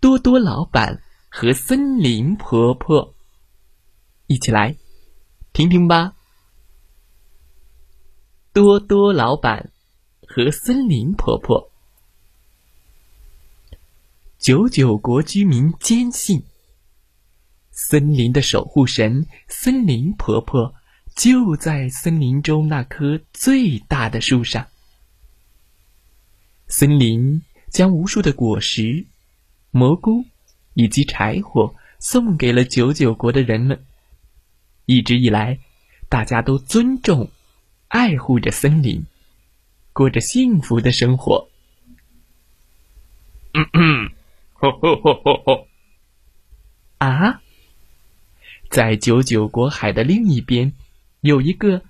多多老板和森林婆婆》，一起来听听吧。多多老板和森林婆婆，九九国居民坚信，森林的守护神森林婆婆就在森林中那棵最大的树上。森林将无数的果实、蘑菇以及柴火送给了九九国的人们。一直以来，大家都尊重、爱护着森林，过着幸福的生活。嗯嗯，吼吼吼吼吼！啊，在九九国海的另一边，有一个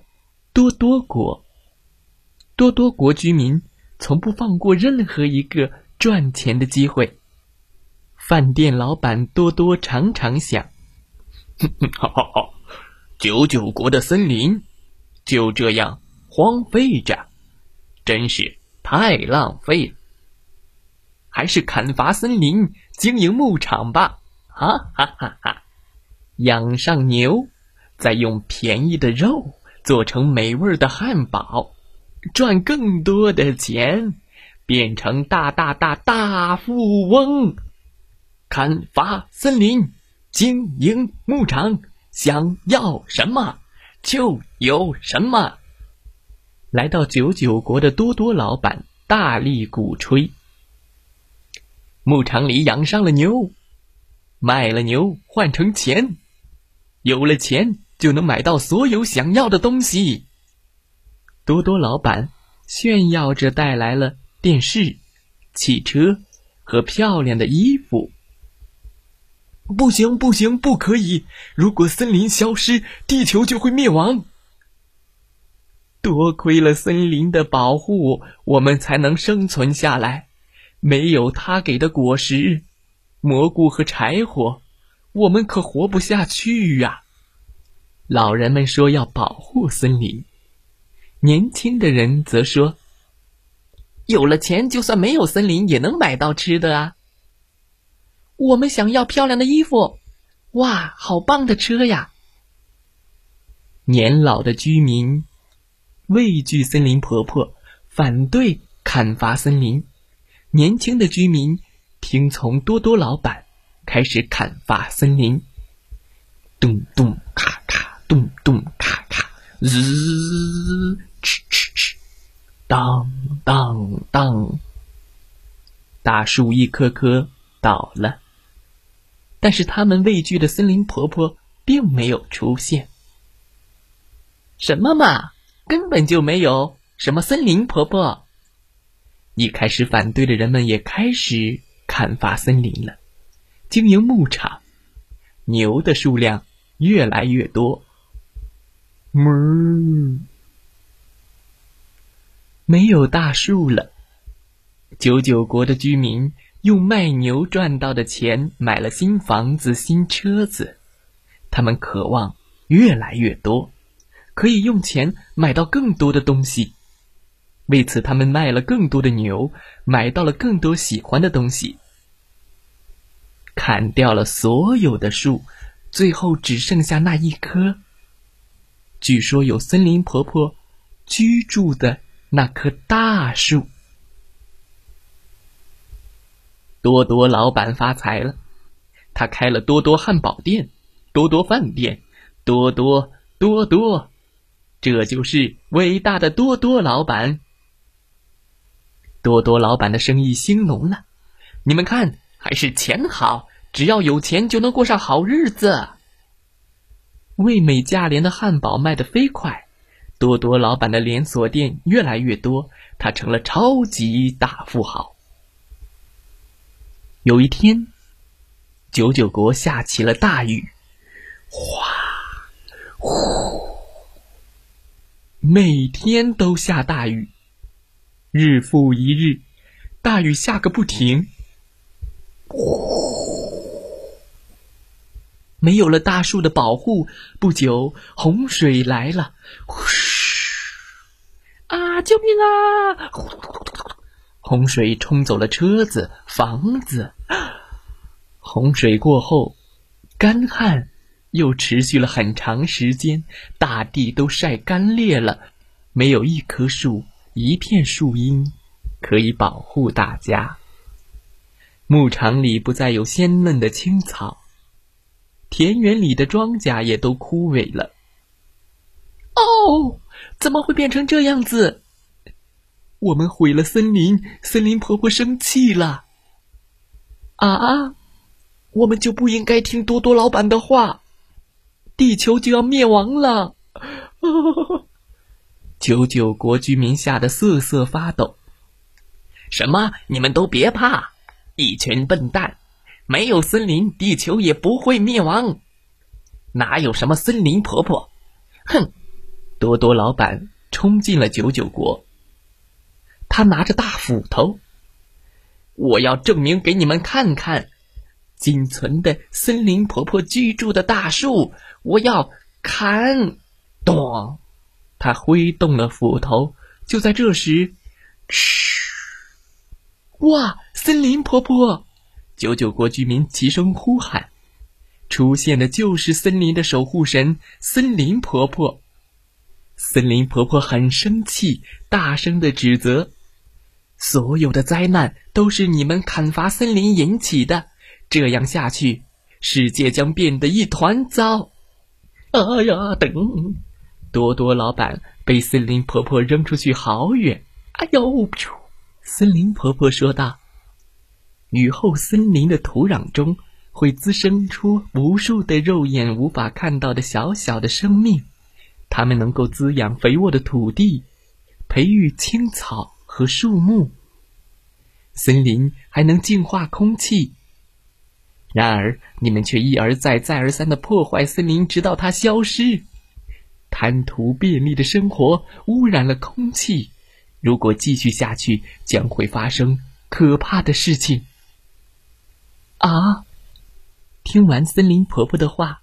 多多国。多多国居民。从不放过任何一个赚钱的机会。饭店老板多多常常想：“哈哈哈，九九国的森林就这样荒废着，真是太浪费了。还是砍伐森林，经营牧场吧！”哈哈哈哈，养上牛，再用便宜的肉做成美味的汉堡。赚更多的钱，变成大大大大富翁，砍伐森林，经营牧场，想要什么就有什么。来到九九国的多多老板大力鼓吹，牧场里养上了牛，卖了牛换成钱，有了钱就能买到所有想要的东西。多多老板炫耀着带来了电视、汽车和漂亮的衣服。不行，不行，不可以！如果森林消失，地球就会灭亡。多亏了森林的保护，我们才能生存下来。没有他给的果实、蘑菇和柴火，我们可活不下去呀！老人们说要保护森林。年轻的人则说：“有了钱，就算没有森林，也能买到吃的啊。”我们想要漂亮的衣服，哇，好棒的车呀！年老的居民畏惧森林婆婆，反对砍伐森林；年轻的居民听从多多老板，开始砍伐森林。咚咚咔咔，咚咚咔咔，日。当当当，大树一棵棵倒了，但是他们畏惧的森林婆婆并没有出现。什么嘛，根本就没有什么森林婆婆。一开始反对的人们也开始砍伐森林了，经营牧场，牛的数量越来越多。哞。没有大树了，九九国的居民用卖牛赚到的钱买了新房子、新车子，他们渴望越来越多，可以用钱买到更多的东西。为此，他们卖了更多的牛，买到了更多喜欢的东西。砍掉了所有的树，最后只剩下那一棵。据说有森林婆婆居住的。那棵大树，多多老板发财了，他开了多多汉堡店、多多饭店、多多多多，这就是伟大的多多老板。多多老板的生意兴隆了，你们看，还是钱好，只要有钱就能过上好日子。味美价廉的汉堡卖得飞快。多多老板的连锁店越来越多，他成了超级大富豪。有一天，九九国下起了大雨，哗，呼，每天都下大雨，日复一日，大雨下个不停。呼没有了大树的保护，不久洪水来了。啊！救命啊！洪水冲走了车子、房子。洪水过后，干旱又持续了很长时间，大地都晒干裂了，没有一棵树、一片树荫可以保护大家。牧场里不再有鲜嫩的青草。田园里的庄稼也都枯萎了。哦，怎么会变成这样子？我们毁了森林，森林婆婆生气了。啊，我们就不应该听多多老板的话，地球就要灭亡了。九九国居民吓得瑟瑟发抖。什么？你们都别怕，一群笨蛋。没有森林，地球也不会灭亡。哪有什么森林婆婆？哼！多多老板冲进了九九国，他拿着大斧头。我要证明给你们看看，仅存的森林婆婆居住的大树，我要砍！咚！他挥动了斧头。就在这时，嘘！哇！森林婆婆！九九国居民齐声呼喊：“出现的就是森林的守护神——森林婆婆。”森林婆婆很生气，大声的指责：“所有的灾难都是你们砍伐森林引起的，这样下去，世界将变得一团糟！”哎呀，等！多多老板被森林婆婆扔出去好远。哎呦！森林婆婆说道。雨后，森林的土壤中会滋生出无数的肉眼无法看到的小小的生命，它们能够滋养肥沃的土地，培育青草和树木。森林还能净化空气。然而，你们却一而再、再而三的破坏森林，直到它消失。贪图便利的生活污染了空气，如果继续下去，将会发生可怕的事情。啊！听完森林婆婆的话，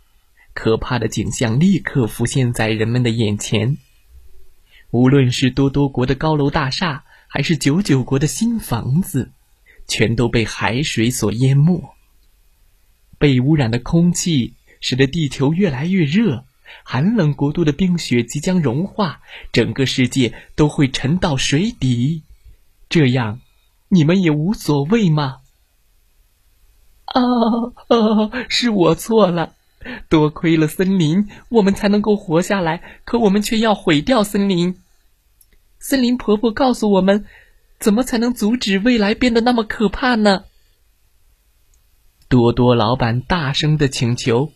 可怕的景象立刻浮现在人们的眼前。无论是多多国的高楼大厦，还是九九国的新房子，全都被海水所淹没。被污染的空气使得地球越来越热，寒冷国度的冰雪即将融化，整个世界都会沉到水底。这样，你们也无所谓吗？啊啊！是我错了，多亏了森林，我们才能够活下来。可我们却要毁掉森林。森林婆婆告诉我们，怎么才能阻止未来变得那么可怕呢？多多老板大声的请求：“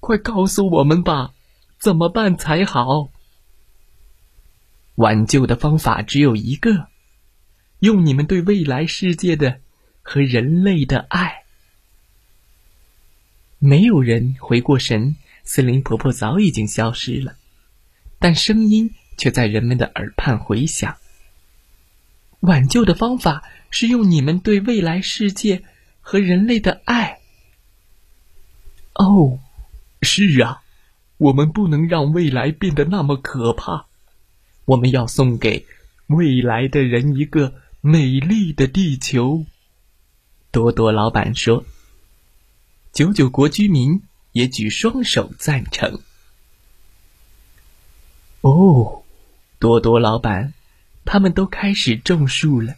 快告诉我们吧，怎么办才好？”挽救的方法只有一个：用你们对未来世界的和人类的爱。没有人回过神，森林婆婆早已经消失了，但声音却在人们的耳畔回响。挽救的方法是用你们对未来世界和人类的爱。哦，是啊，我们不能让未来变得那么可怕，我们要送给未来的人一个美丽的地球。多多老板说。九九国居民也举双手赞成。哦，多多老板，他们都开始种树了。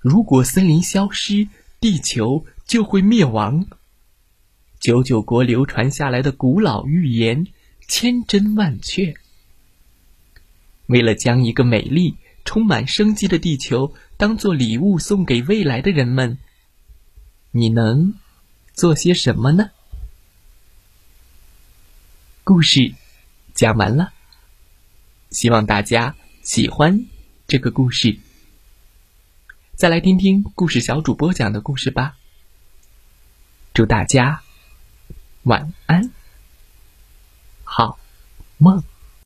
如果森林消失，地球就会灭亡。九九国流传下来的古老预言千真万确。为了将一个美丽、充满生机的地球当做礼物送给未来的人们，你能？做些什么呢？故事讲完了，希望大家喜欢这个故事。再来听听故事小主播讲的故事吧。祝大家晚安。好梦。